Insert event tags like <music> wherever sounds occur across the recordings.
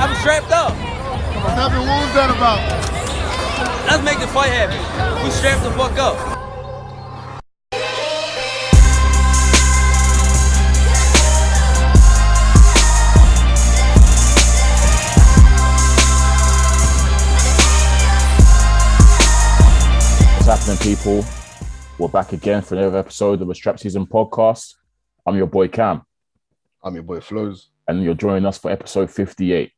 I'm strapped up. Nothing. happened? What was that about? Let's make the fight happen. We strapped the fuck up. What's happening, people? We're back again for another episode of the Strap Season podcast. I'm your boy Cam, I'm your boy Flows. and you're joining us for episode 58.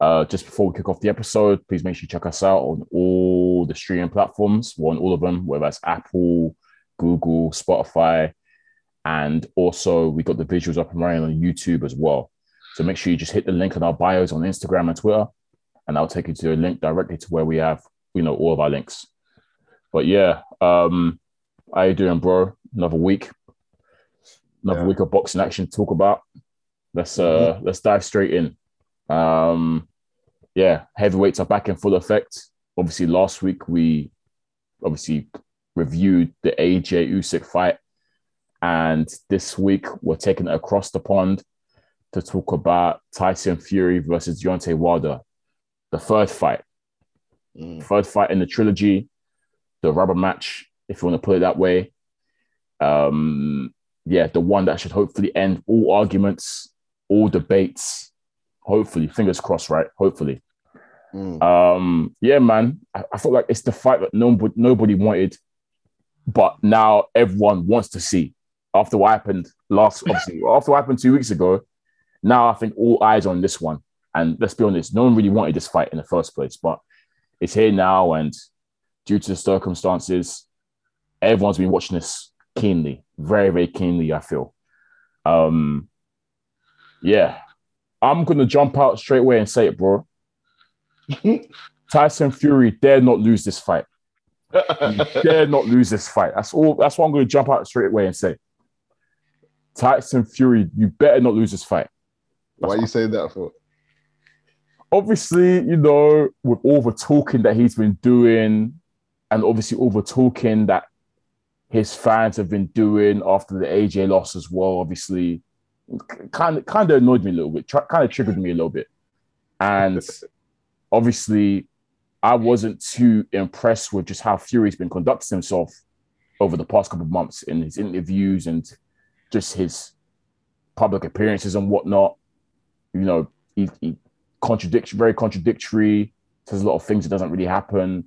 Uh, just before we kick off the episode, please make sure you check us out on all the streaming platforms. We're on all of them, whether that's Apple, Google, Spotify, and also we got the visuals up and running on YouTube as well. So make sure you just hit the link in our bios on Instagram and Twitter, and I'll take you to a link directly to where we have, you know, all of our links. But yeah, um, how you doing, bro? Another week, another Yeah. week of boxing action to talk about. Let's uh let's dive straight in. Um, yeah, heavyweights are back in full effect. Obviously, last week we obviously reviewed the AJ Usyk fight, and this week we're taking it across the pond to talk about Tyson Fury versus Deontay Wilder, the third fight, Mm. third fight in the trilogy, the rubber match, if you want to put it that way. Um, yeah, the one that should hopefully end all arguments, all debates. Hopefully, fingers crossed, right? Hopefully. Mm. Um, yeah, man. I, I feel like it's the fight that nobody, nobody wanted, but now everyone wants to see. After what happened last, obviously, <laughs> after what happened two weeks ago, now I think all eyes on this one. And let's be honest, no one really wanted this fight in the first place, but it's here now, and due to the circumstances, everyone's been watching this keenly, very, very keenly. I feel. Um, yeah, I'm gonna jump out straight away and say it, bro. <laughs> Tyson Fury dare not lose this fight. Dare not lose this fight. That's all. That's what I'm going to jump out straight away and say. Tyson Fury, you better not lose this fight. Why are you say that for? Obviously, you know, with all the talking that he's been doing, and obviously all the talking that his fans have been doing after the AJ loss as well. Obviously, kind of kind of annoyed me a little bit. Kind of triggered me a little bit, and <laughs> obviously, I wasn't too impressed with just how Fury's been conducting himself over the past couple of months in his interviews and just his public appearances and whatnot. You know, he, he contradicts very contradictory. Says a lot of things that doesn't really happen.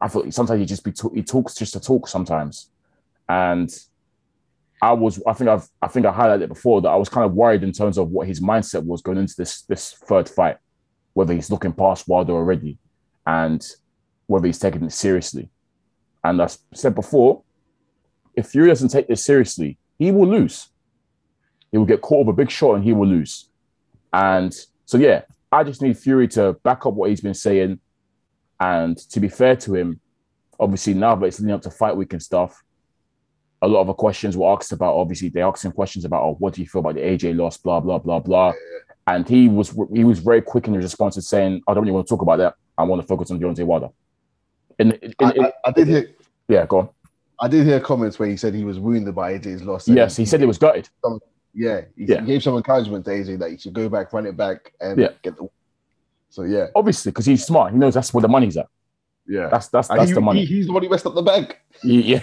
I thought sometimes he just be ta- he talks just to talk sometimes, and I was I think I've I think I highlighted it before that I was kind of worried in terms of what his mindset was going into this this third fight, whether he's looking past Wilder already, and whether he's taking it seriously. And I said before, if Fury doesn't take this seriously, he will lose. He will get caught with a big shot and he will lose. And so, yeah, I just need Fury to back up what he's been saying. And to be fair to him, obviously, now that it's leading up to fight week and stuff, a lot of the questions were asked about. Obviously, they asked him questions about, oh, what do you feel about the AJ loss, blah, blah, blah, blah. And he was he was very quick in his response to saying, I don't really want to talk about that. I want to focus on Deontay Wilder. In, I, I, I did hear. yeah, go on. I did hear comments where he said he was wounded by AJ's loss. Yes, he said he was gutted. Yeah, he, Yeah. he gave some encouragement to AJ that he should go back, run it back, and Yeah. get the. So yeah, Obviously, because he's smart. He knows that's where the money's at. Yeah. That's that's And that's he, the money. he- he's the one who messed up the bank. Yeah,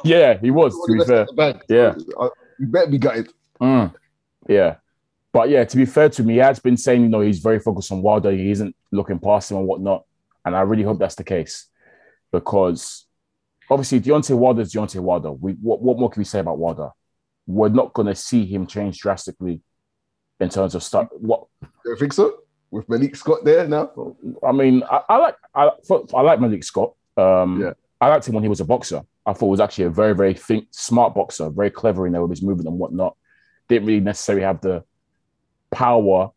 <laughs> yeah, he was. To the one who be fair, up the bank. Yeah. Uh, you better be gutted. Mm. yeah, but yeah, to be fair to me, he has been saying you know he's very focused on Wilder. He isn't looking past him and whatnot, and I really hope that's the case because obviously Deontay Wilder is Deontay Wilder. We what what more can we say about Wilder? We're not going to see him change drastically in terms of stuff. What do You think so? With Malik Scott there now. I mean, I, I like I, I like Malik Scott. Um, Yeah. I liked him when he was a boxer. I thought he was actually a very, very think, smart boxer, very clever in there with his movement and whatnot. Didn't really necessarily have the power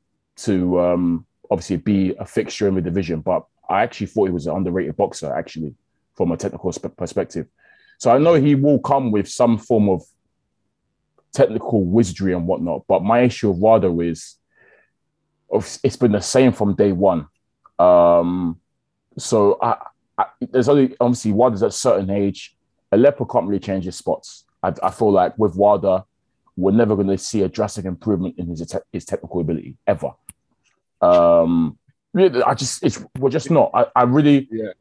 to um, obviously be a fixture in the division, but I actually thought he was an underrated boxer, actually, from a technical sp- perspective. So I know he will come with some form of technical wizardry and whatnot. But my issue with Wilder is it's been the same from day one. Um, so I, I, there's only obviously Wilder's at a certain age. A leopard can't really change his spots. I, I feel like with Wilder, we're never going to see a drastic improvement in his his technical ability ever. Um, I just it's we're just not. I, I really yeah.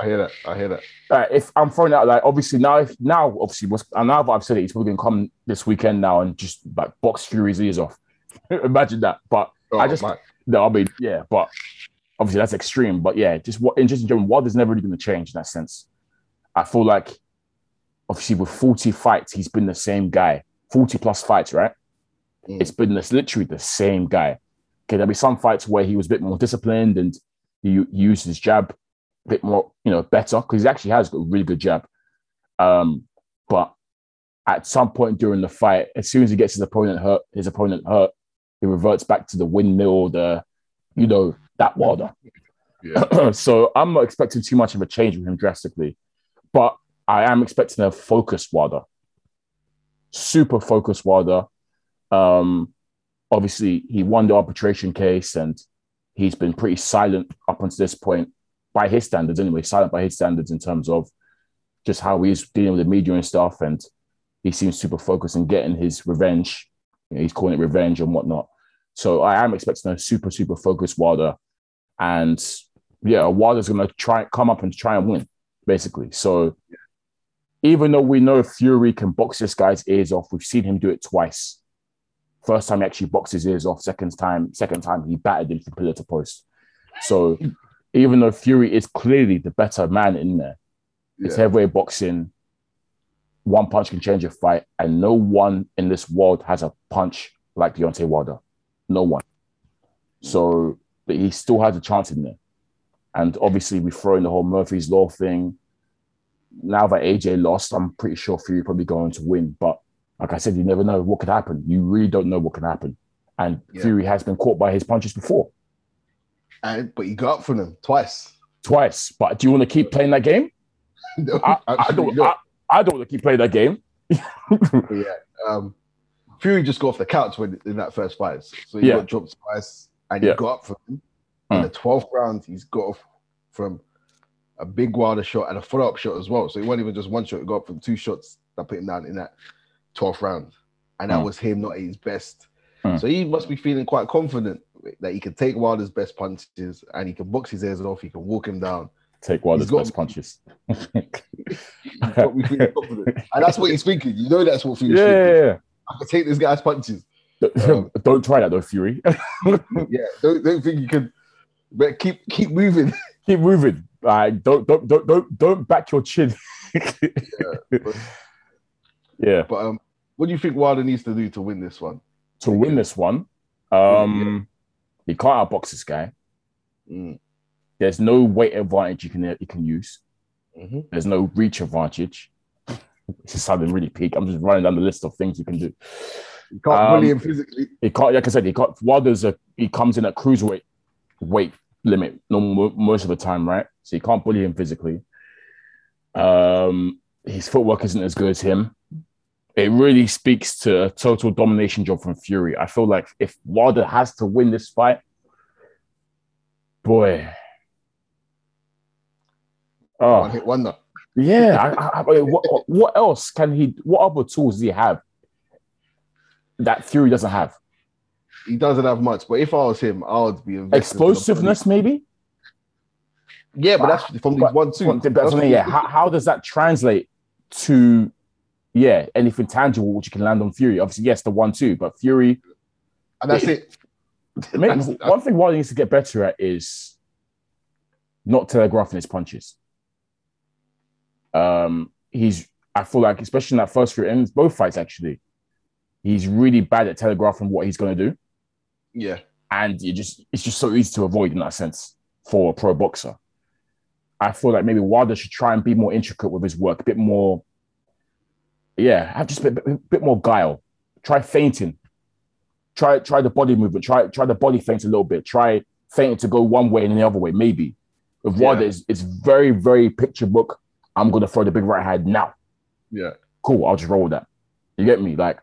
I hear that. I hear that. uh, if I'm throwing out like obviously now if now obviously what's and now that I've said it, he's probably gonna come this weekend now and just like box Fury's ears off. <laughs> Imagine that. But I Oh, just man. no, I mean yeah, but obviously that's extreme. But yeah, just what in just in general, Wilder's never really gonna change in that sense. I feel like obviously with 40 fights, he's been the same guy. 40 plus fights, right? Mm. It's been this literally the same guy. Okay, there'll be some fights where he was a bit more disciplined and he, he used his jab a bit more, you know, better because he actually has got a really good jab. Um, but at some point during the fight, as soon as he gets his opponent hurt, his opponent hurt, he reverts back to the windmill, the you know, that Wilder. Yeah. <clears throat> so I'm not expecting too much of a change with him drastically, but I am expecting a focused Wilder, super focused Wilder. Um, obviously, he won the arbitration case and he's been pretty silent up until this point by his standards, anyway, silent by his standards in terms of just how he's dealing with the media and stuff. And he seems super focused on getting his revenge. You know, he's calling it revenge and whatnot. So I am expecting a super, super focused Wilder. And yeah, Wilder's going to try come up and try and win, basically. So even though we know Fury can box this guy's ears off, we've seen him do it twice. First time he actually boxed his ears off. Second time, second time he battered him from pillar to post. So even though Fury is clearly the better man in there, it's Yeah. heavyweight boxing. One punch can change a fight, and no one in this world has a punch like Deontay Wilder. No one. So but he still has a chance in there. And obviously, we throw in the whole Murphy's Law thing. Now that AJ lost, I'm pretty sure Fury probably going to win. But like I said, you never know what could happen. You really don't know what can happen. And Yeah. Fury has been caught by his punches before, And but he got up from them twice. twice. But do you want to keep playing that game? <laughs> No, I, I don't. I, I don't want to keep playing that game. <laughs> Yeah. Um, Fury just got off the couch when in that first fight, so he Yeah. got dropped twice, and Yeah. he got up from him. In Mm. the twelfth round, he's got off from a big Wilder shot and a follow-up shot as well. So it wasn't even just one shot; he got up from two shots that put him down in that twelfth round, and that Mm. was him not at his best. Mm. So he must be feeling quite confident that he can take Wilder's best punches and he can box his ears off. He can walk him down. Take Wilder's best punches. <laughs> Me confident, and that's what he's thinking. You know, that's what Fury's yeah, thinking. yeah, I can take this guy's punches. <laughs> Um, don't try that though, Fury. <laughs> yeah, don't, don't think you can. But keep keep moving. <laughs> keep moving. Like, don't don't don't don't don't back your chin. but, yeah. but, um, what do you think Wilder needs to do to win this one? To win this one, um, he can't outbox this guy. Mm. There's no weight advantage you can you can use. Mhm. There's no reach advantage. This is sounding really peak. I'm just running down the list of things you can do. You can't Um, bully him physically. He can't, like I said, he can't. Wilder's a he comes in at cruiserweight weight limit no, mo- most of the time, right? So you can't bully him physically. Um, his footwork isn't as good as him. It really speaks to a total domination job from Fury. I feel like if Wilder has to win this fight, boy, One oh hit wonder. Yeah. I, I, what, what else can he? What other tools does he have that Fury doesn't have? He doesn't have much, but if I was him, I would be invested in the Explosiveness, maybe. Yeah, but that's from But- one two. That's mean, yeah. How, how does that translate to yeah anything tangible which you can land on Fury? Obviously, yes, the one two, but Fury. and that's it. Maybe, That's- one thing Wilder needs to get better at is not telegraphing his punches. Um, he's I feel like especially in that first few ends, both fights actually, he's really bad at telegraphing what he's going to do, Yeah, and you just it's just so easy to avoid in that sense for a pro boxer. I feel like maybe Wilder should try and be more intricate with his work, a bit more, yeah, have just a bit, bit, bit more guile. Try fainting. Try try the body movement. Try try the body feint a little bit. Try fainting to go one way and the other way, maybe. With Wilder, Yeah. it's, it's very, very picture book. I'm gonna throw the big right hand now. yeah. Cool, I'll just roll with that. You get me? Like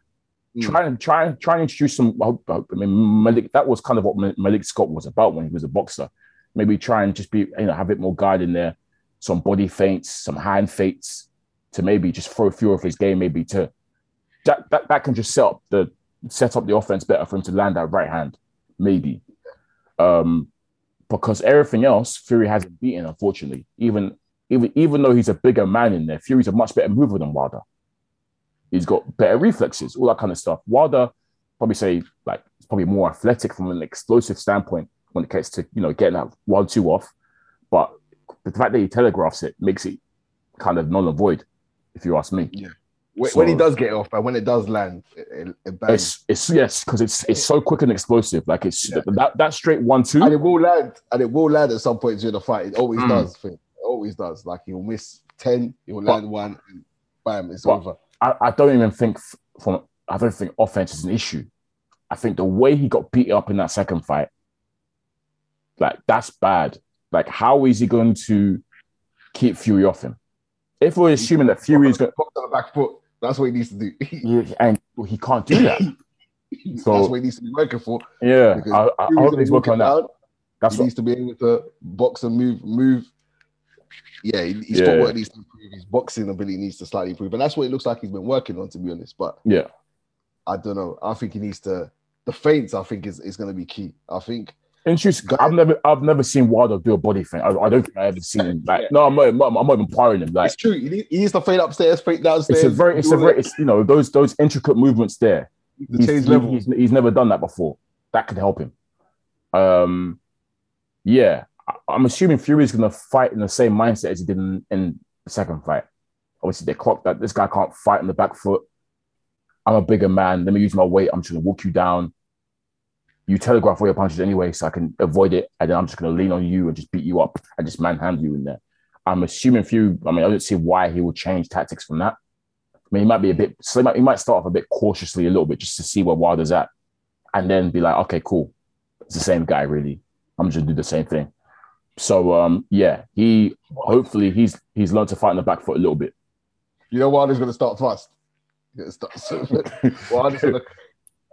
Mm. try and try and try and introduce some. I hope- I mean, Malik. That was kind of what Malik Scott was about when he was a boxer. Maybe try and just be, you know, have a bit more guide in there. Some body feints, some hand feints to maybe just throw a few of his game, maybe to that, that that can just set up the set up the offense better for him to land that right hand, maybe. Um, because everything else, Fury hasn't beaten, unfortunately. Even even even though he's a bigger man in there, Fury's a much better mover than Wilder. He's got better reflexes, all that kind of stuff. Wilder, probably say like it's probably more athletic from an explosive standpoint when it gets to you know getting that one two off, but the fact that he telegraphs it makes it kind of null and void, if you ask me. Yeah. When, So- when he does get it off, and when it does land, it, it. It's it's yes because it's it's so quick and explosive. Like it's Yeah. that that straight one two. and it will land, and it will land at some point during the fight. It always Mm. does. Always does. Like he'll miss ten, he'll But- land one, and bam, it's over. I, I don't even think from I don't think offense is an issue. I think the way he got beat up in that second fight, like that's bad. Like how is he going to keep Fury off him? If we're assuming that Fury is going, to the back foot. That's what he needs to do. <laughs> yeah, and he can't do that. So- That's what he needs to be working for. Yeah, I, I, I hope he's working on that. down. That's he what, needs to be able to box and move, move. Yeah, he- he's Yeah. got what needs to improve. His boxing ability needs to slightly improve, and that's what it looks like he's been working on, to be honest. But yeah. I don't know. I think he needs to. The feints, I think, is, is going to be key. I think Interesting. Guy- I've never, I've never seen Wilder do a body thing. I, I don't think I ever seen him. Like, Yeah. no, I'm not, I'm not, I'm not even firing him. Like, it's true. He, need, he needs to feint upstairs, feint downstairs. it's a very, it's a very, it's you know, those those intricate movements there. to he's, change level. he's, he's never done that before. That could help him. Um, yeah, I'm assuming Fury's going to fight in the same mindset as he did in, in the second fight. Obviously, they clocked that this guy can't fight on the back foot. I'm a bigger man. Let me use my weight. I'm just going to walk you down. You telegraph all your punches anyway, so I can avoid it. And then I'm just going to lean on you and just beat you up and just manhandle you in there. I'm assuming Fury, I mean, I don't see why he would change tactics from that. I mean, he might be a bit, so he might, he might start off a bit cautiously a little bit just to see where Wilder's at and then be like, okay, cool. It's the same guy, really. I'm just gonna do the same thing. So um, yeah, he hopefully he's he's learned to fight in the back foot a little bit. You know, Wilder's going to start fast. He's gonna start- <laughs> Wilder's gonna,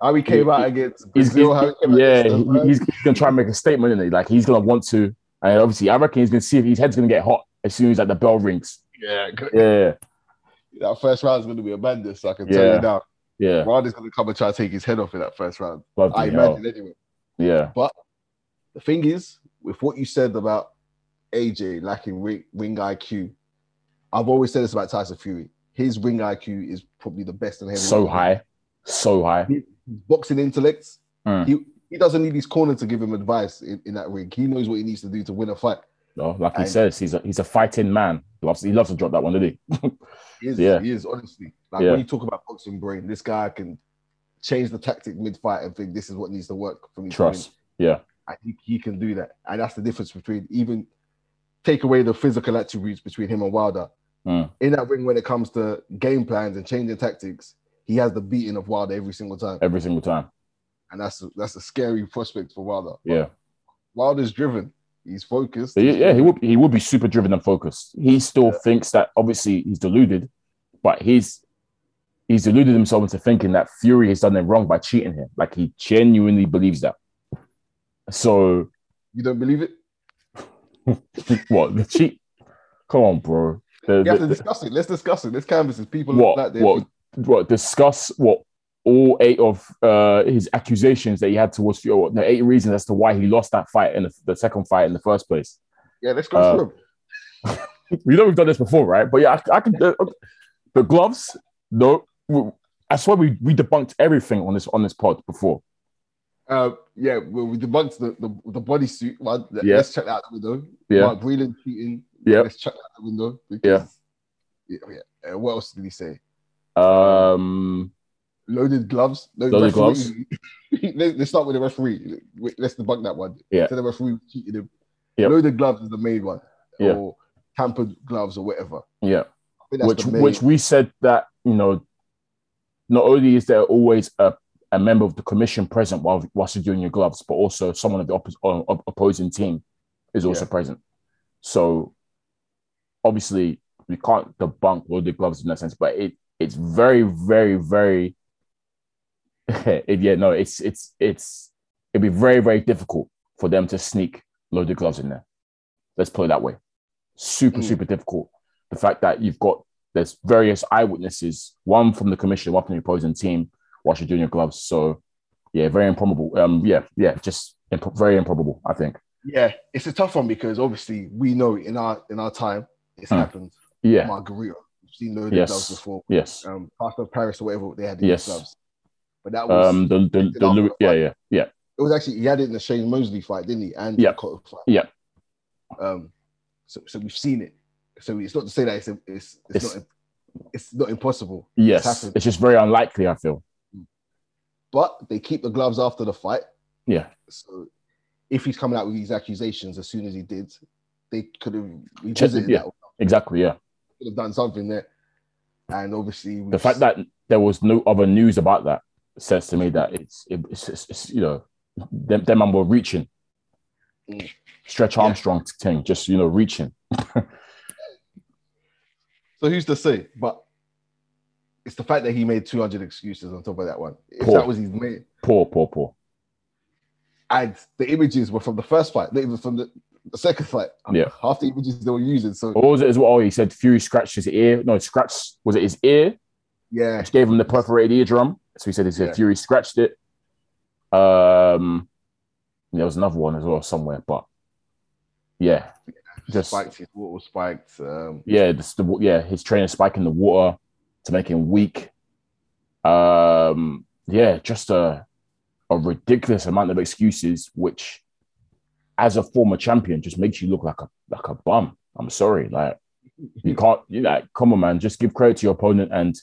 how he came out against He's, Breazeale, how he yeah, against he- he's, he's gonna try and make a statement in it. Like he's gonna want to, and obviously I reckon he's gonna see if his head's gonna get hot as soon as like the bell rings. yeah. <laughs> Yeah, that first round is going to be a madness. I can tell you now. yeah, Wilder's going to come and try to take his head off in that first round. Bloody I hell. imagine anyway. yeah, but The thing is, with what you said about AJ lacking ring, ring IQ, I've always said this about Tyson Fury. His ring IQ is probably the best in heavyweight. so high, so high. His boxing intellect. Mm. He he doesn't need his corner to give him advice in, in that ring. He knows what he needs to do to win a fight. No, like he says, he's a he's a fighting man. He loves he loves to drop that one, did he? <laughs> He is, Yeah. he is honestly. Like Yeah. when you talk about boxing brain, this guy can change the tactic mid fight and think this is what needs to work for me. Trust. Yeah, I think he can do that. And that's the difference between even take away the physical attributes between him and Wilder. Mm. In that ring, when it comes to game plans and changing tactics, he has the beating of Wilder every single time. every single time. And that's a, that's a scary prospect for Wilder. But Yeah. Wilder's driven. He's focused. Yeah, he would he would be super driven and focused. He still thinks that obviously he's deluded, but he's he's deluded himself into thinking that Fury has done him wrong by cheating him. Like he genuinely believes that. So You don't believe it? <laughs> what the cheat? Come on, bro. The- You have to discuss it. Let's discuss it. Let's canvas it. People what like what what discuss what all eight of uh his accusations that he had towards Fury, the eight reasons as to why he lost that fight in the, the second fight in the first place. Yeah, let's go Uh, through 'em. <laughs> You know we've done this before, right? But yeah, I, I can. Uh, the gloves, no. I swear we we debunked everything on this on this pod before. Uh, yeah, we, we debunked the, the, the bodysuit one. Yeah. Let's check that out the window. Yeah. Mark Breland cheating. Yeah. Let's check that out the window. Because, yeah. Yeah. Uh, what else did he say? Um, Loaded gloves. No, Loaded referee- <laughs> let's, start with the referee. Let's debunk that one. Yeah. So the referee cheated him. Yep. Loaded gloves is the main one. Yeah. Or tampered gloves or whatever. yeah, I think that's which which we said that you know, not only is there always a, a member of the commission present while whilst you're doing your gloves, but also someone of the oppos- opposing team is also Yeah. present. So obviously we can't debunk loaded gloves in that sense, but it it's very very very <laughs> it, yeah no it's it's it's it'd be very very difficult for them to sneak loaded gloves in there. Let's put it that way. Super Mm. super difficult. The fact that you've got there's various eyewitnesses, one from the commission, one from the opposing team, whilst you're doing your gloves. So, yeah, very improbable. Um, yeah, yeah, just imp- very improbable. I think. Yeah, it's a tough one because obviously we know in our in our time it's Hmm. happened. Yeah. Margarito, we've seen loads Yes. of gloves before. Yes. Um, plaster of Paris or whatever they had in Yes. gloves. But that was Um, the the, the Louis, yeah, yeah, yeah. it was actually he had it in the Shane Mosley fight, didn't he? And Yeah. the. Yeah. Um, so so we've seen it. So it's not to say that it's it's it's, It's- not it's not impossible. Yes, It's it's just very unlikely. I feel. But they keep the gloves after the fight. Yeah, So if he's coming out with these accusations as soon as he did, they could have revisited yeah. that. exactly. Yeah, Could have done something there. And obviously, the fact that there was no other news about that says to me that it's it, it's, it's, it's, you know them them man were reaching. Mm. Stretch Yeah. Armstrong thing, just you know reaching. <laughs> So who's to say? But it's the fact that he made 200 excuses on top of that one. If Poor. that was his main, Poor, poor, poor. and the images were from the first fight, not even from the, the second fight. <laughs> Yeah. half the images they were using. So What was it as well? Oh, he said Fury scratched his ear. No, scratched was it his ear? yeah, Which gave him the perforated eardrum. So he said he said Yeah. Fury scratched it. Um, there was another one as well somewhere, but yeah, just spiked his water was spiked. Um, yeah, the, yeah, his trainer spiking the water to make him weak. Um, yeah, just a a ridiculous amount of excuses, which, as a former champion, just makes you look like a like a bum. I'm sorry, like you <laughs> can't. You like, come on, man, just give credit to your opponent and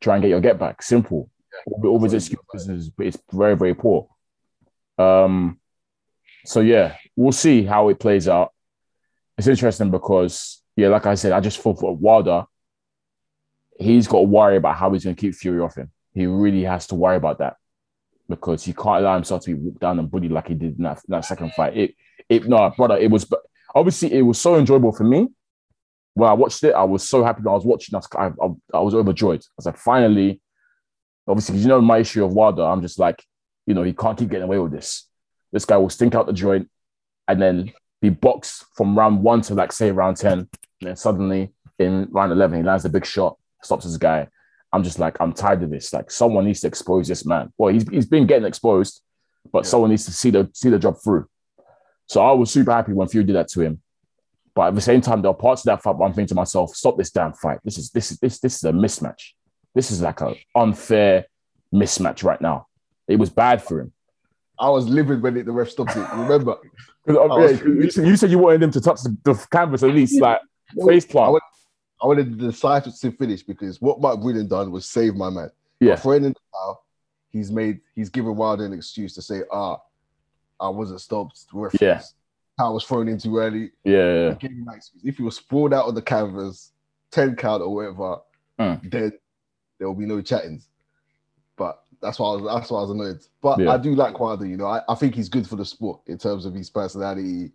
try and get your get back. Simple. All, all his excuses is it's very very poor. Um, so yeah, we'll see how it plays out. It's interesting because yeah, like I said, I just thought for Wilder, he's got to worry about how he's going to keep Fury off him. He really has to worry about that because he can't allow himself to be walked down and bullied like he did in that, that second fight. It, it, no, brother, it was obviously it was so enjoyable for me. When I watched it, I was so happy that I was watching. I was, I, I, was overjoyed. I was like, finally, obviously, you know my issue of Wilder, I'm just like, you know, he can't keep getting away with this. This guy will stink out the joint and then be boxed from round one to like say round 10. And then suddenly in round 11, he lands a big shot, stops this guy. I'm just like, I'm tired of this. Like someone needs to expose this man. Well, he's, he's been getting exposed, but Yeah. someone needs to see the see the job through. So I was super happy when Fury did that to him. But at the same time, there are parts of that fight where I'm thinking to myself, stop this damn fight. This is this is this this is a mismatch. This is like an unfair mismatch right now. It was bad for him. I was livid when it, the ref stopped it. Remember? <laughs> um, I was- you, said, you wanted him to touch the, the canvas at least, <laughs> like face plant. I wanted the decisive to finish because what Mark Breland done was save my man. Yeah, For in the he's made he's given Wilder an excuse to say, ah, I wasn't stopped. Referees. Yeah. I was thrown in too early. yeah, He gave him that excuse. If he was sprawled out on the canvas, 10 count or whatever, Mm. then there will be no chattings. But that's why I was that's why I was annoyed. But Yeah. I do like Wilder, you know. I, I think he's good for the sport in terms of his personality.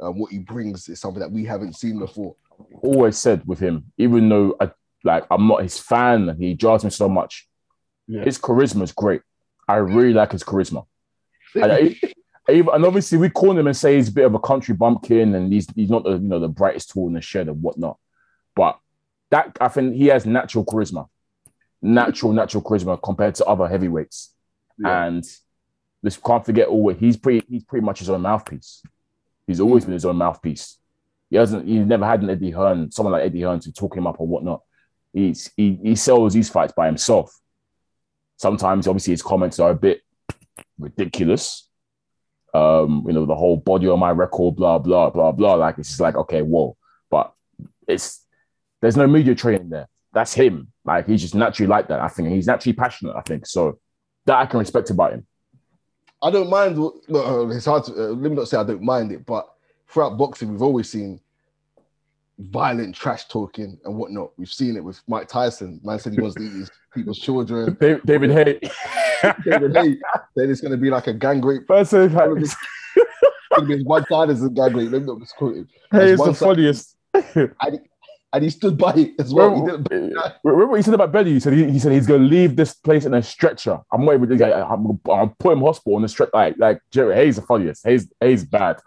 Um, what he brings is something that we haven't seen before. Always said with him, even though I like I'm not his fan, he jars me so much. Yeah. His charisma is great. I really like his charisma. And, <laughs> and obviously, we call him and say he's a bit of a country bumpkin, and he's he's not the you know the brightest tool in the shed and whatnot. But that I think he has natural charisma, natural natural charisma compared to other heavyweights. Yeah. And this can't forget always he's pretty he's pretty much his own mouthpiece. He's always mm. been his own mouthpiece. He hasn't he's never had an Eddie Hearn, someone like Eddie Hearn to talk him up or whatnot. He's he he sells these fights by himself. Sometimes obviously his comments are a bit ridiculous. Um, you know, the whole body on my record, blah, blah, blah, blah. Like it's just like, okay, whoa. But it's there's no media training there. That's him. Like he's just naturally like that. I think he's naturally passionate. I think so. That I can respect about him. I don't mind. No, it's hard to uh, let me not say I don't mind it, but throughout boxing, we've always seen violent trash talking and whatnot. We've seen it with Mike Tyson. Man said he wants to eat his <laughs> people's children. David, <laughs> David Haye. David Haye said it's going to be like a gang rape. Person, All of this- It's gonna be one side is a gang rape. Let me not misquote him. Hey, it's the side- funniest. <laughs> And he stood by it as well. Remember, didn't, remember what he said about Bellew? He said he, he said he's gonna leave this place in a stretcher. I'm waiting. Like, I'm, I'm put him hospital in a stretcher. Like like Jerry Hayes the funniest. Hayes Hayes bad.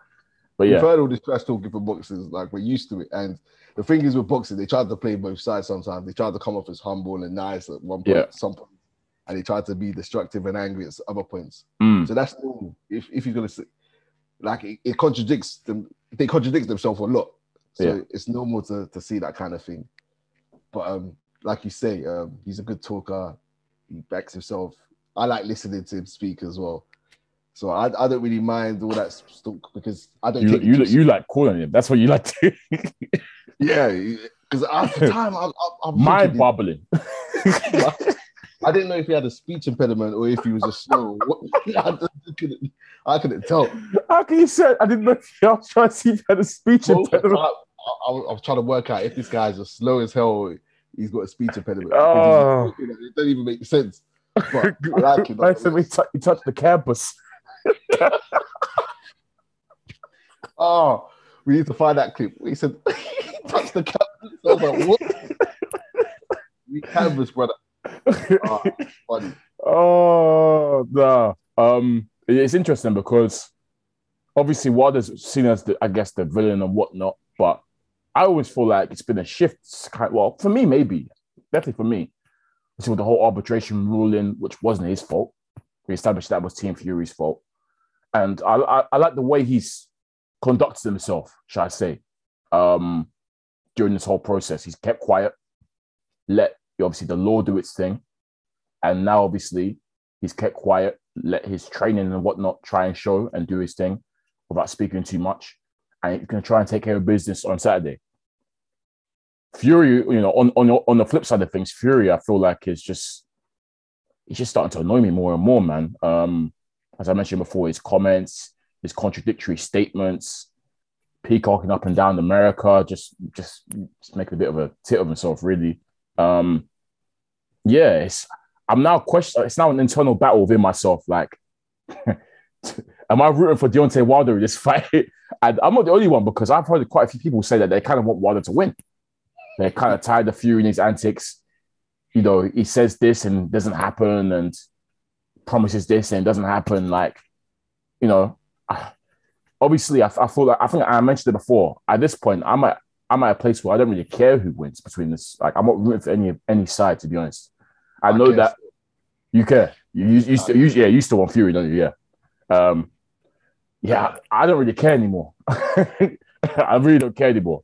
But We've heard all this trash talking from boxers, like we're used to it. And the thing is with boxing, they try to play both sides sometimes. They try to come off as humble and nice at one point, Yeah. some point, and they try to be destructive and angry at other points. Mm, So that's normal. If if you're gonna say, like it, it contradicts them, they contradict themselves a lot. So Yeah. it's normal to to see that kind of thing. But um, like you say, um, he's a good talker. He backs himself. I like listening to him speak as well. So I, I don't really mind all that stuff because I don't you you you like calling him. That's what you like to yeah, because at the time I, I, I'm mind boggling. <laughs> I didn't know if he had a speech impediment or if he was just slow. <laughs> I, couldn't, I couldn't tell. How can you say? I didn't know. If I was trying to see if he had a speech the impediment. I, I, was- I was trying to work out if this guy's just slow as hell. He's got a speech impediment. Oh. It doesn't even make sense. But I <laughs> like it. I said we tou- you touched the campus. <laughs> Oh, we need to find that clip. He said, <laughs> touch the canvas. I was like, what? we canvas, brother. Oh, <laughs> funny. Oh no. Um, it's interesting because obviously Wilder's seen as the, I guess, the villain and whatnot, but I always feel like it's been a shift. kind- Well, for me, maybe definitely for me. See with the whole arbitration ruling, which wasn't his fault. We established that was Team Fury's fault, and I, I, I like the way he's conducted himself. Shall I say? Um, during this whole process, he's kept quiet, let obviously the law do its thing, and now obviously he's kept quiet, let his training and whatnot try and show and do his thing without speaking too much, and he's going to try and take care of business on Saturday. Fury, you know, on on on the flip side of things, Fury, I feel like is just he's just starting to annoy me more and more, man. Um, as I mentioned before, his comments, his contradictory statements, peacocking up and down America, just just just making a bit of a tit of himself, really. Um, yeah, it's I'm now question. It's now an internal battle within myself. Like, <laughs> am I rooting for Deontay Wilder in this <laughs> fight? and I'm not the only one because I've heard quite a few people say that they kind of want Wilder to win. They're kind of tired of Fury and his antics. You know, he says this and doesn't happen, and promises this and it doesn't happen. Like, you know, obviously, I, I feel like I think I mentioned it before. At this point, I'm at I'm at a place where I don't really care who wins between this. Like, I'm not rooting for any any side, to be honest. I know care that you care. You you, you, still, you yeah, you still want Fury, don't you? Yeah. Um, yeah, I don't really care anymore. <laughs> I really don't care anymore.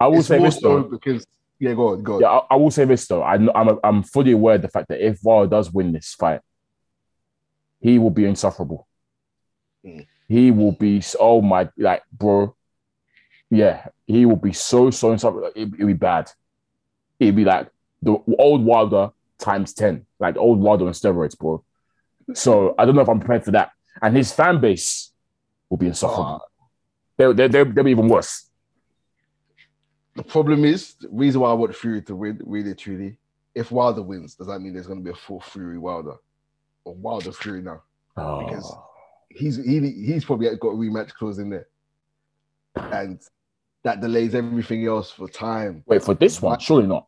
I will It's say this though. because yeah, go on, go on. Yeah, I, I, will say this though. I, I'm I'm fully aware of the fact that if Wilder does win this fight, he will be insufferable. Mm. He will be oh my like bro, yeah, he will be so so insufferable. It, it'll be bad. It'll be like the old Wilder times ten, like the old Wilder on steroids, bro. So I don't know if I'm prepared for that. And his fan base will be insufferable. Ah, They'll, they'll, they'll, they'll be even worse. the problem is the reason why I want Fury to win, really truly. If Wilder wins, does that mean there's going to be a full Fury Wilder or Wilder Fury now? Because- Oh. He's he, he's probably got a rematch clause in there, and that delays everything else for time. Wait for this one, surely not.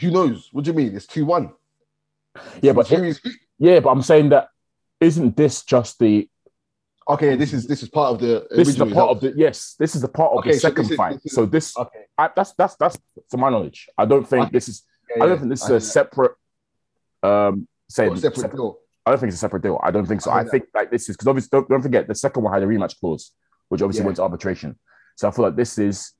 Who knows? What do you mean? It's two one. Yeah, but Fury's Yeah, but I'm saying that isn't this just the okay. This is this is part of the. this is the part of the yes, this is the part of Okay, the so second is- fight. this is- so this Okay. I, that's that's that's to my knowledge. I don't think Okay. this is Yeah, I don't yeah. think this is I a separate um a separate deal. I don't think it's a separate deal. I don't think so. I I think like this is because obviously don't, don't forget the second one had a rematch clause, which obviously Yeah. went to arbitration. So I feel like this is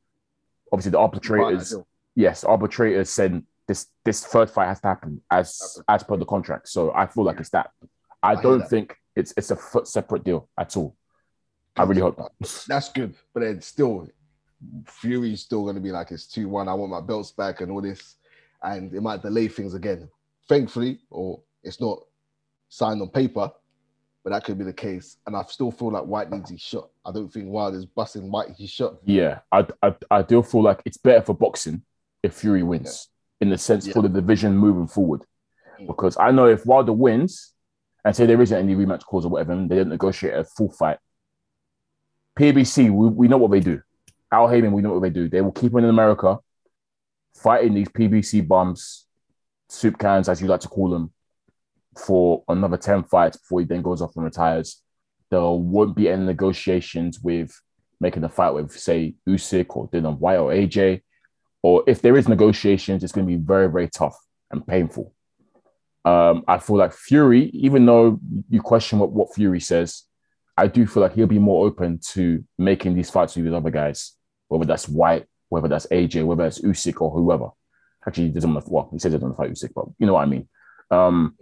obviously the that arbitrators. Yes, arbitrators said this this third fight has to happen as as per the contract. So I feel like it's that. I, hear don't that. think it's it's a separate deal at all. I really hope not. That's good, but then still, Fury's still going to be like it's two one. I want my belts back and all this, and it might delay things again. Thankfully, or it's not signed on paper, but that could be the case. And I still feel like Whyte needs his shot. I don't think Wilder's busting Whyte his shot. Yeah, I, I I do feel like it's better for boxing if Fury wins, in the sense Yeah. for the division moving forward. Mm. Because I know if Wilder wins, and say there isn't any rematch clause or whatever, and they don't negotiate a full fight, PBC, we, we know what they do. Al Haymon, we know what they do. They will keep him in America, fighting these PBC bums, soup cans, as you like to call them, for another 10 fights before he then goes off and retires. There won't be any negotiations with making a fight with, say, Usyk or Dillian Whyte or AJ, or if there is negotiations, it's going to be very, very tough and painful. Um, I feel like Fury, even though you question what, what Fury says, I do feel like he'll be more open to making these fights with these other guys, whether that's Whyte, whether that's AJ, whether that's Usyk or whoever. Actually, he doesn't want to, well, he says he doesn't fight Usyk, but you know what I mean. Um,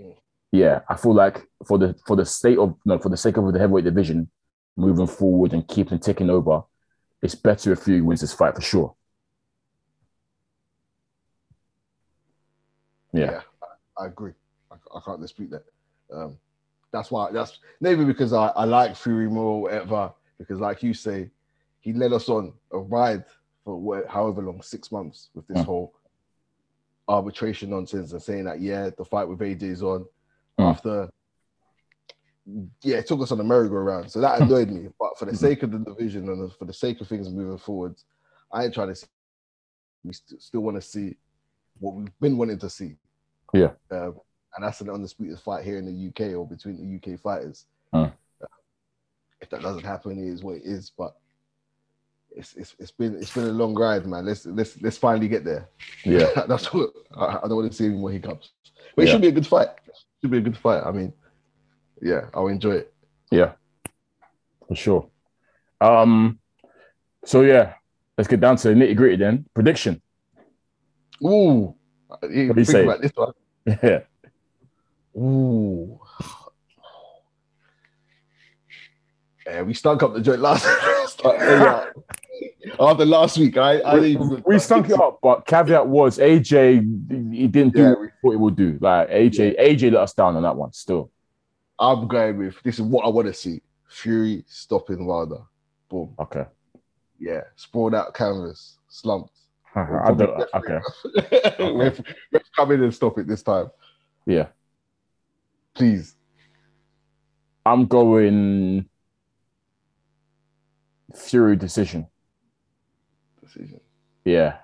yeah, I feel like for the for the state of no, for the sake of the heavyweight division, moving forward and keeping ticking over, it's better if Fury wins this fight for sure. Yeah, Yeah, I, I agree. I, I can't dispute that. Um, that's why. That's maybe because I, I like Fury more, or whatever. Because, like you say, he led us on a ride for what, however long, six months with this Mm. whole arbitration nonsense and saying that yeah, the fight with AJ is on Mm. after. Yeah, it took us on a merry-go-round, so that annoyed me. But for the sake of the division and for the sake of things moving forward, I ain't trying to see. We st- still want to see what we've been wanting to see. Yeah. Um, and that's an undisputed fight here in the UK or between the UK fighters. Mm. Uh, if that doesn't happen, it is what it is. But it's, it's it's been it's been a long ride, man. Let's let's let's finally get there. yeah, <laughs> that's what I, I don't want to see any more hiccups. But it Yeah. should be a good fight. Should be a good fight. I mean, yeah, I'll enjoy it. yeah, for sure. Um, so yeah, let's get down to the nitty gritty then. Prediction. Ooh, you What do you say? about this one. Yeah, Ooh. Yeah, we stunk up the joint last <laughs> yeah. Oh, after last week. I, I didn't we stunk it up, but caveat was AJ. He didn't do Yeah, what we- he thought he would do. Like AJ, AJ let us down on that one. Still, I'm going with this is what I want to see: Fury stopping Wilder. Boom. okay. Yeah, sprawled out canvas, slumped. <laughs> I don't. Okay. <laughs> Ref come in and stop it this time, Yeah, please. I'm going Fury decision. Decision. Yeah.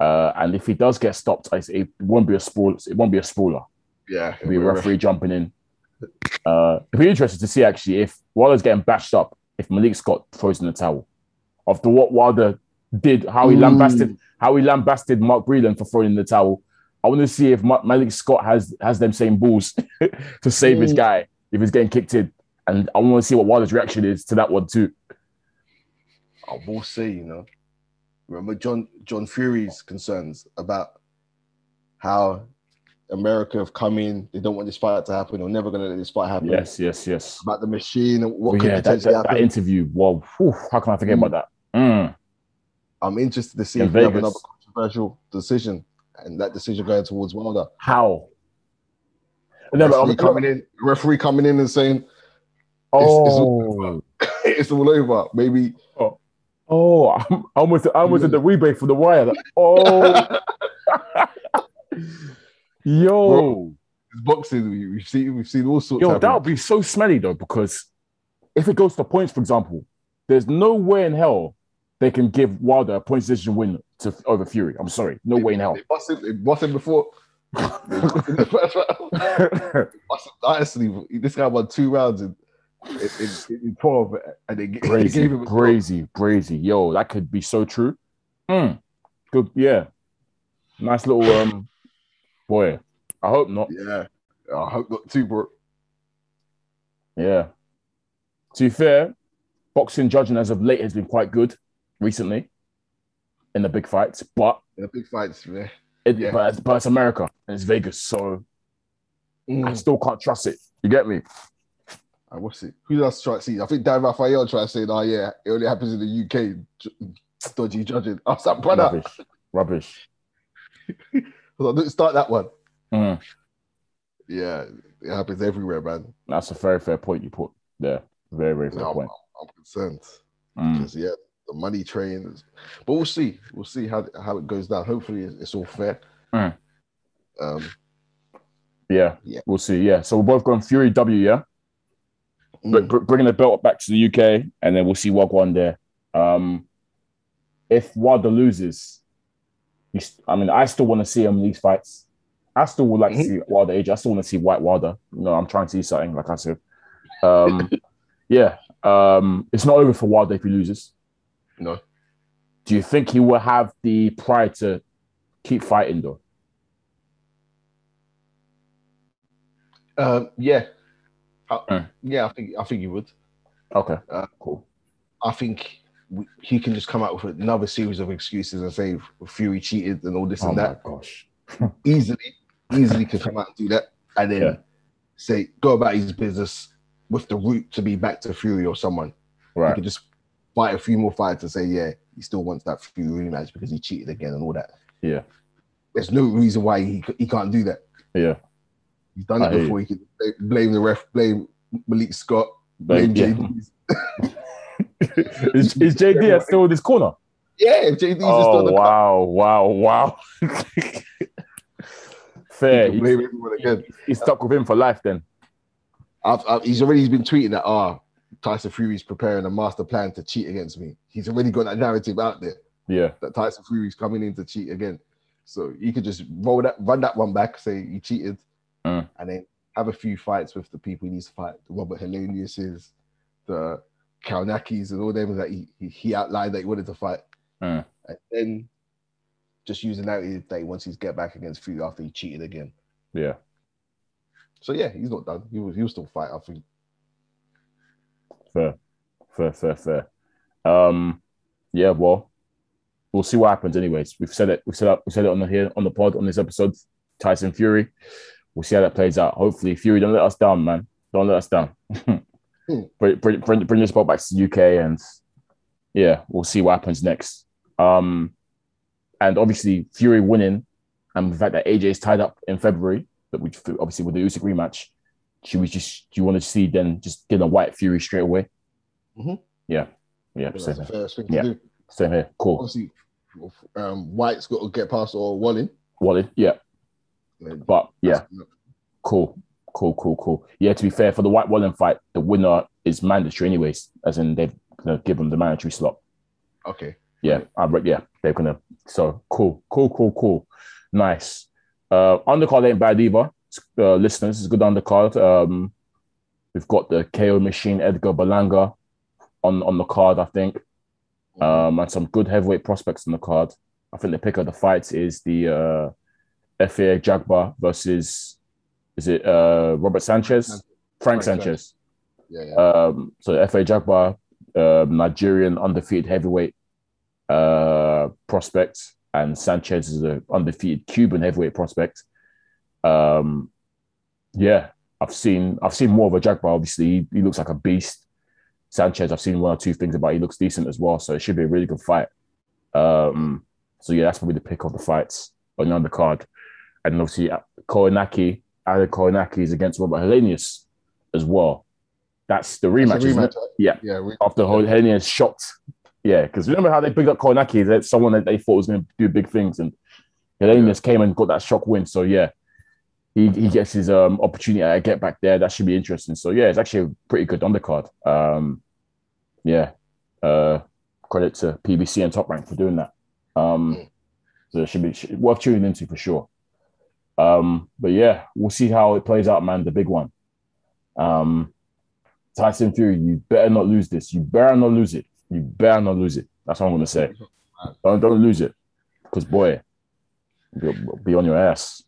Uh, and if he does get stopped, it won't be a spoil. It won't be a spoiler. Yeah, It'll be a referee jumping in. Uh, it'll be interesting to see actually if Wilder's getting bashed up, if Malik Scott throws in the towel after what Wilder did, how he Ooh. lambasted, how he lambasted Mark Breland for throwing in the towel. I want to see if Ma- Malik Scott has has them same balls <laughs> to save his guy if he's getting kicked in, and I want to see what Wilder's reaction is to that one too. I will say, you know, remember John John Fury's concerns about how America have come in, they don't want this fight to happen, or never gonna let this fight happen. Yes, yes, yes. About the machine and what Well, could yeah, potentially that, that happen. interview. Wow, whew, how can I forget Mm. about that? Mm. I'm interested to see In if we have Vegas. another controversial decision, and that decision going towards Wilder. How? No, referee I'm- coming in, referee coming in and saying it's Oh, <laughs> it's all over. Maybe oh, Oh, I'm, I almost, I almost did the rebate for the wire. Like, oh, <laughs> yo, it's boxing. We, we've seen we've seen all sorts. yo, that would be so smelly though, because if it goes to points, for example, there's no way in hell they can give Wilder a points decision win to over Fury. I'm sorry, no way in hell. They bust him, they bust him before. <laughs> They bust him in the first round. Bust him- Honestly, this guy won two rounds in, in, in, in 12, and they, crazy, gave him crazy, crazy. Yo, that could be so true. Mm, good, yeah. Nice little um, boy. I hope not. Yeah, I hope not too, bro. Yeah. To be fair, boxing judging as of late has been quite good recently in the big fights, but In the big fights, man. it, Yeah. but, it's, but it's America and it's Vegas, so I Mm. still can't trust it. You get me? Uh, what's it? Who else try to see? I think Dan Rafael tried to say, "Oh yeah, it only happens in the UK." Dodgy judging. <laughs> I was like, brother, Rubbish. Rubbish. <laughs> I like, start that one. Mm, Yeah, it happens everywhere, man. that's a very fair point you put there. Very, very fair No, I'm, point. I'm concerned Mm, because yeah, the money train. Is, but we'll see. We'll see how how it goes down. Hopefully, it's, it's all fair. Mm. Um, yeah, Yeah. we'll see. Yeah, so we're both going Fury W, yeah? But mm, br- bringing the belt back to the UK, and then we'll see Wagwan there. Um, if Wilder loses, I mean, I still want to see him in these fights. I still would like to Mhm. see Wilder AJ. I still want to see Whyte Wilder. You know, I'm trying to see something, like I said. Um, <laughs> yeah, um, it's not over for Wilder if he loses. No. Do you think he will have the pride to keep fighting though? Um, yeah, I, Mm. yeah. I think I think he would. Okay, Uh, cool. I think we, he can just come out with another series of excuses and say Fury cheated and all this Oh and that. gosh. <laughs> Easily, easily can come out and do that, and then Yeah. say go about his business with the route to be back to Fury or someone. Right, he can just fight a few more fights and say, yeah, he still wants that Fury rematch because he cheated again and all that. Yeah. There's no reason why he he can't do that. Yeah. He's done it hear before. He can blame- blame the ref, blame Malik Scott, blame yeah. JD. <laughs> is, is JD still in this corner? Yeah, if JD's just Oh on the wow, wow, wow. <laughs> Fair. He blame everyone again. He's stuck with him for life then. I've, I've, he's already been tweeting that ah, Tyson Fury's preparing a master plan to cheat against me. He's already got that narrative out there Yeah. that Tyson Fury's coming in to cheat again. So you could just roll that, run that one back, say you cheated, Mm. and then have a few fights with the people he needs to fight, the Robert Heleniuses, the Kownackis, and all them that he, he, he outlined that he wanted to fight, Mm. and then just use the narrative that he wants to get back against Fury after he cheated again. Yeah. So yeah, he's not done. He will, he'll still fight. I think. Fair. Fair, fair, fair. Um, yeah, well, we'll see what happens anyways. We've said it, we've said it, we said it on the here on the pod on this episode, Tyson Fury. We'll see how that plays out. Hopefully, Fury don't let us down, man. Don't let us down. <laughs> bring, bring, bring, bring the spot back to the UK and yeah, we'll see what happens next. Um, and obviously Fury winning and the fact that AJ is tied up in February, that we obviously with the Usyk rematch, should we just do you want to see then just get a Whyte Fury straight away? Mhm. Yeah, yeah, That's same here. first thing to Yeah. do. Same here. Cool. Obviously, um, Whyte's got to get past or Wallin. Wallet, yeah, But yeah, cool, cool, cool, cool. Yeah, to be fair, for the Whyte Wallin fight, the winner is mandatory anyways, as in they've gonna give them the mandatory slot. Okay. Yeah, I re- yeah, they're gonna. So cool, cool, cool, cool, nice. Uh, undercard ain't bad either. Uh, listeners, it's a good undercard. Um, we've got the KO machine Edgar Berlanga on on the card, I think, um, and some good heavyweight prospects on the card. I think the pick of the fights is the uh, Efe Ajagba versus is it uh, Robert Sanchez, Frank Frank Sanchez. Yeah, yeah. Um, so Efe Ajagba, um, Nigerian undefeated heavyweight uh, prospect, and Sanchez is an undefeated Cuban heavyweight prospect. Um, yeah, I've seen I've seen more of Ajagba. Obviously, he, he looks like a beast. Sanchez, I've seen one or two things about. He looks decent as well, so it should be a really good fight. Um, so yeah, that's probably the pick of the fights on the undercard, and obviously Kownacki, Adam Kownacki is against Robert Helenius as well. That's the rematch. That's isn't it? rematch. Yeah. Yeah. We, after Helenius shot. Yeah, because remember how they picked up Kownacki? That someone that they thought was going to do big things, and Helenius came and got that shock win. So yeah, he he gets his um opportunity to get back there. That should be interesting. So yeah, it's actually a pretty good undercard. Um, yeah, uh, credit to PBC and Top Rank for doing that. Um, so it should be should- worth tuning into for sure. Um, but yeah, we'll see how it plays out, man. The big one. Um, Tyson Fury, you better not lose this. You better not lose it. You better not lose it. That's what I'm gonna say. Don't don't lose it, because boy, be on your ass.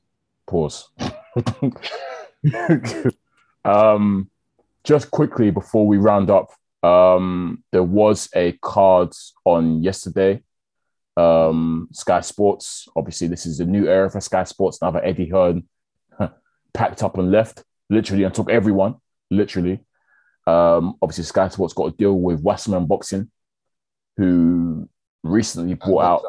Pause. <laughs> um, just quickly before we round up, um, there was a card on yesterday. Um, Sky Sports. Obviously, this is a new era for Sky Sports. Now that Eddie Hearn packed up and left, literally, and took everyone, literally. Um, obviously, Sky Sports got a deal with Wasserman Boxing, who recently brought out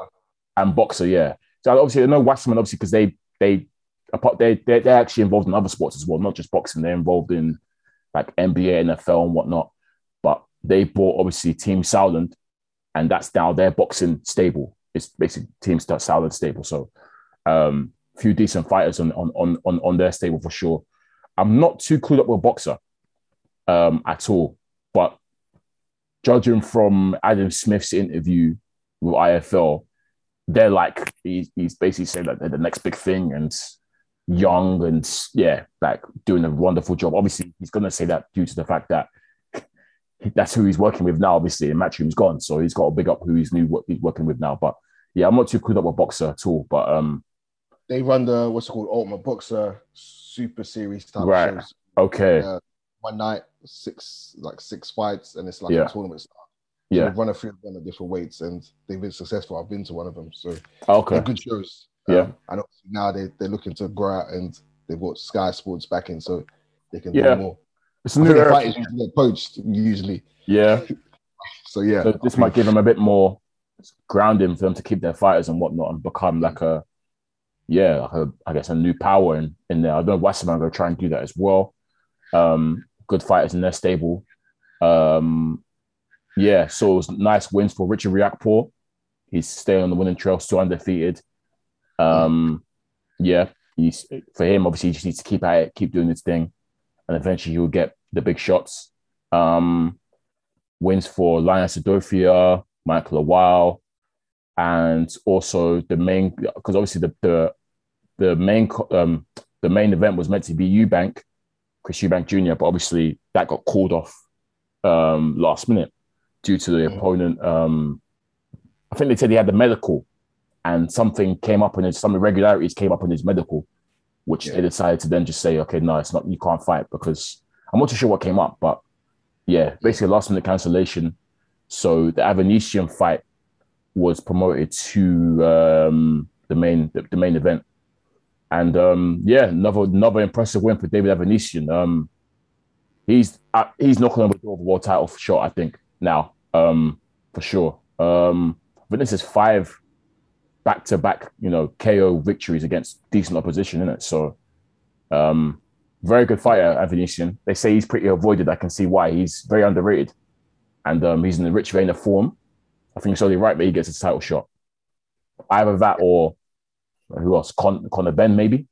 and Boxxer, yeah. So obviously, I know Wasserman, obviously, because they they apart they they they're actually involved in other sports as well, not just boxing. They're involved in like NBA, NFL, and whatnot. But they bought obviously Team Sauerland, and that's now their boxing stable. It's basically Team Sauerland stable. So, um, few decent fighters on on on on on their stable for sure. I'm not too clued up with Boxxer, um, at all, but judging from Adam Smith's interview with IFL, they're like he's, he's basically saying that they're the next big thing and young and yeah, like doing a wonderful job. Obviously, he's gonna say that due to the fact that that's who he's working with now. Obviously, and Matchroom's gone, so he's got to big up who he's new what he's working with now. But yeah, I'm not too clued up with Boxxer at all. But um, They run the what's it called Ultimate Boxxer Super Series type Right. shows. okay, Uh, one night, six like six fights, and it's like Yeah. a tournament style. So yeah, run a few of them at different weights, and they've been successful. I've been to one of them, so okay, they're good shows. Yeah. Um, and now they they're looking to grow out, and they've got Sky Sports backing, so they can Yeah. do more. It's a new era. fighters usually get poached usually, Yeah, <laughs> so yeah. so this might give them a bit more grounding for them to keep their fighters and whatnot and become like a yeah, like a, I guess a new power in, in there. I don't know if Wasserman going to try and do that as well. Um, good fighters in their stable. Um, yeah, so it was nice wins for Richard Riakporhe. He's staying on the winning trail, still undefeated. Um, yeah, he's for him. Obviously, he just needs to keep at it, keep doing his thing, and eventually he'll get the big shots. Um, wins for Linus Udofia, Mikael Lawal, and also the main because obviously the the the main um the main event was meant to be Eubank, Chris Eubank Jr., but obviously that got called off um last minute due to the Mhm. opponent. Um, I think they said he had the medical, and something came up in his some irregularities came up in his medical, which Yeah. they decided to then just say, okay, no, it's not you can't fight because I'm not too sure what came up, but yeah, basically last minute cancellation. So the Avanesyan fight was promoted to um, the main the, the main event, and um, yeah, another another impressive win for David Avanesyan. Um, he's uh, he's knocking on the door of a world title for sure. I think now, um, for sure. Um, I think this is five back to back, you know, KO victories against decent opposition, isn't it? So, um, very good fighter, Avanesyan. They say he's pretty avoided. I can see why. He's very underrated, and um, he's in the rich vein of form. I think it's only right that he gets a title shot. Either that or who else? Con- Conor Benn, maybe,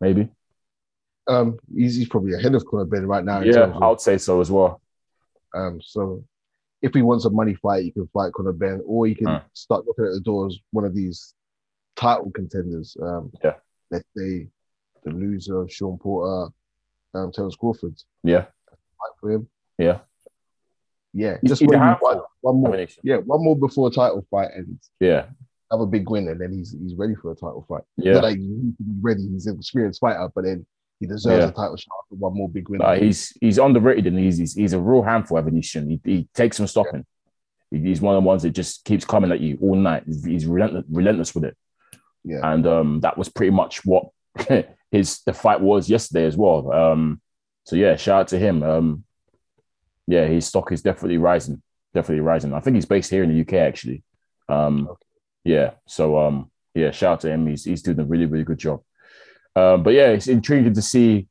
maybe. Um, he's, he's probably ahead of Conor Benn right now. Yeah, I would say so as well. Um, so if he wants a money fight, he can fight Conor Benn, or he can start looking at the doors one of these title contenders. Um, Yeah. let's say the loser of Shawn Porter, um, Terence Crawford, Yeah, fight for him. yeah. Yeah, He's- just he's handful, one, one more. Yeah, one more before a title fight and Yeah, have a big win, and then he's he's ready for a title fight. yeah. Like he needs be ready. He's an experienced fighter, but then he deserves Yeah. a title shot for one more big win. Uh, he's he's underrated and he's, he's he's a real handful. Avanesyan. He, he takes some stopping. He- He's one of the ones that just keeps coming at you all night. He's, he's relentless, relentless with it, yeah, and um, that was pretty much what <laughs> his the fight was yesterday as well. Um, so yeah, shout out to him. Um, yeah, his stock is definitely rising, definitely rising. I think he's based here in the UK actually. Um, Okay. yeah, so um, yeah, shout out to him. He's he's doing a really really good job. Um, but yeah, it's intriguing to see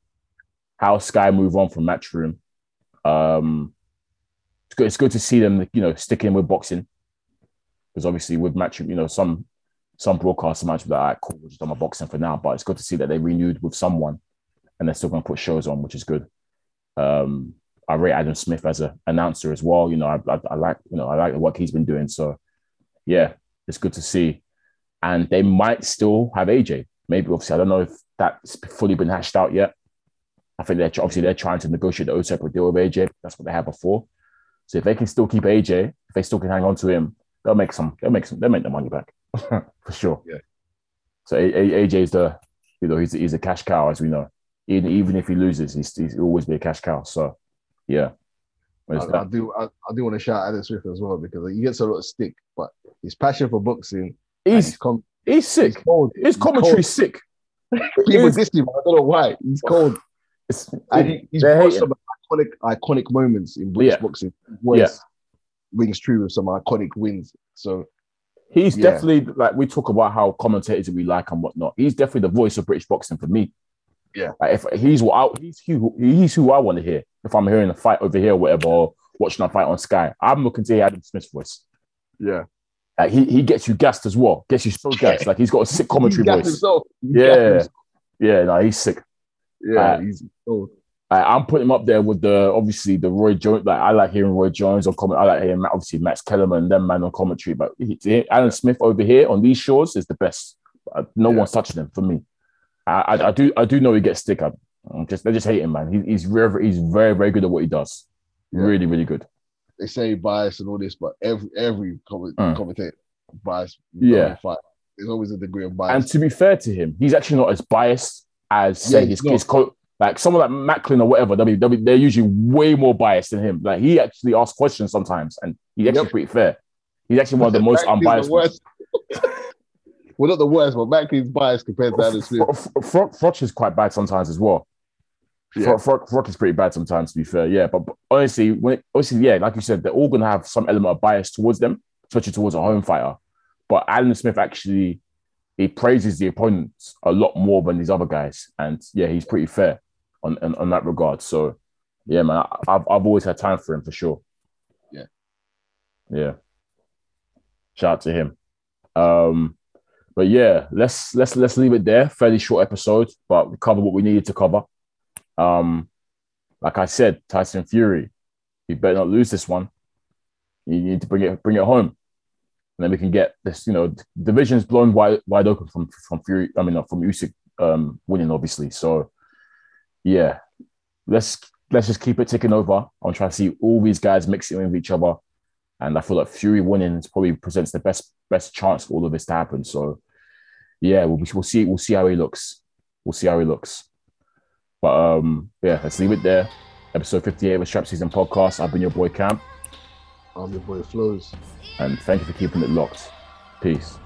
how Sky move on from Matchroom. Um, it's good. It's good to see them, you know, sticking with boxing because obviously with Matchroom, you know, some some broadcasts might be like, "All right, cool, just on my boxing for now. But it's good to see that they renewed with someone and they're still going to put shows on, which is good. Um, I rate Adam Smith as an announcer as well. You know, I, I, I like you know I like the work he's been doing. So yeah, it's good to see. And they might still have AJ. Maybe obviously I don't know if that's fully been hashed out yet. I think they're obviously they're trying to negotiate the separate deal with AJ. That's what they had before. So if they can still keep AJ, if they still can hang on to him, they'll make some. They'll make some. They'll make the money back <laughs> for sure. Yeah. So AJ's the, you know, he's he's a cash cow as we know. Even even if he loses, he's he's he'll always be a cash cow. So yeah. I, I do. I, I do want to shout Adam Smith as well because he gets a lot of stick, but his passion for boxing, He's his com- he's he's sick. cold. His He's commentary's sick. People He's- diss him. I don't know why. He's oh. cold. It's, And he, he's hating. some iconic, iconic moments in British Yeah. boxing. Voice rings true with some iconic wins. So He's Yeah. definitely like we talk about how commentators we like and whatnot. He's definitely the voice of British boxing for me. Yeah. Like if he's what I, he's who he's who I want to hear. If I'm hearing a fight over here or whatever, or watching a fight on Sky, I'm looking to hear Adam Smith's voice. yeah, Like he he gets you gassed as well. Gets you so gassed. Like he's got a sick <laughs> commentary voice. Yeah. Yeah, no, he's sick. yeah. Uh, he's cold. I, I'm putting him up there with the obviously the Roy Jones. Like I like hearing Roy Jones on comment. I like hearing obviously Max Kellerman and them man on commentary. But he, he- Adam Smith over here on these shores is the best. Uh, no Yeah. one's touching him for me. I, I, I do I do know he gets stick. I'm just they just hate him, man. He, he's very he's very very good at what he does. Yeah. Really really good. They say bias and all this, but every every comment, Mm. commentator bias. Yeah. fight. There's always a degree of bias. And to be fair to him, he's actually not as biased as say Yeah, his, his co- like someone like Macklin or whatever. They'll be, they'll be, they're usually way more biased than him. Like he actually asks questions sometimes, and he's actually Yep. pretty fair. He's actually one of the <laughs> most unbiased. The <laughs> well, not the worst, but Mac is biased compared to Adam Smith. Fro- Fro- Froch is quite bad sometimes as well. Yeah. Fro- Fro- Froch is pretty bad sometimes, to be fair. Yeah, but, but honestly, when it, obviously, yeah, like you said, they're all gonna have some element of bias towards them, especially towards a home fighter. But Adam Smith actually he praises the opponents a lot more than these other guys, and yeah, he's pretty fair on on, on that regard. So yeah, man, I, I've I've always had time for him for sure. Yeah. yeah. Shout out to him. Um, but yeah, let's let's let's leave it there. Fairly short episode, but we covered what we needed to cover. Um, like I said, Tyson Fury, you better not lose this one. You need to bring it bring it home, and then we can get this. You know, division's blown wide wide open from from Fury. I mean, from Usyk um, winning, obviously. So yeah, let's let's just keep it ticking over. I'm trying to see all these guys mixing with each other, and I feel like Fury winning probably presents the best best chance for all of this to happen. So yeah, we'll, we'll see we'll see how he looks. We'll see how he looks. But um, yeah, let's leave it there. Episode 58 of the Strap Season Podcast. I've been your boy Camp. I'm your boy Flows. and thank you for keeping it locked. Peace.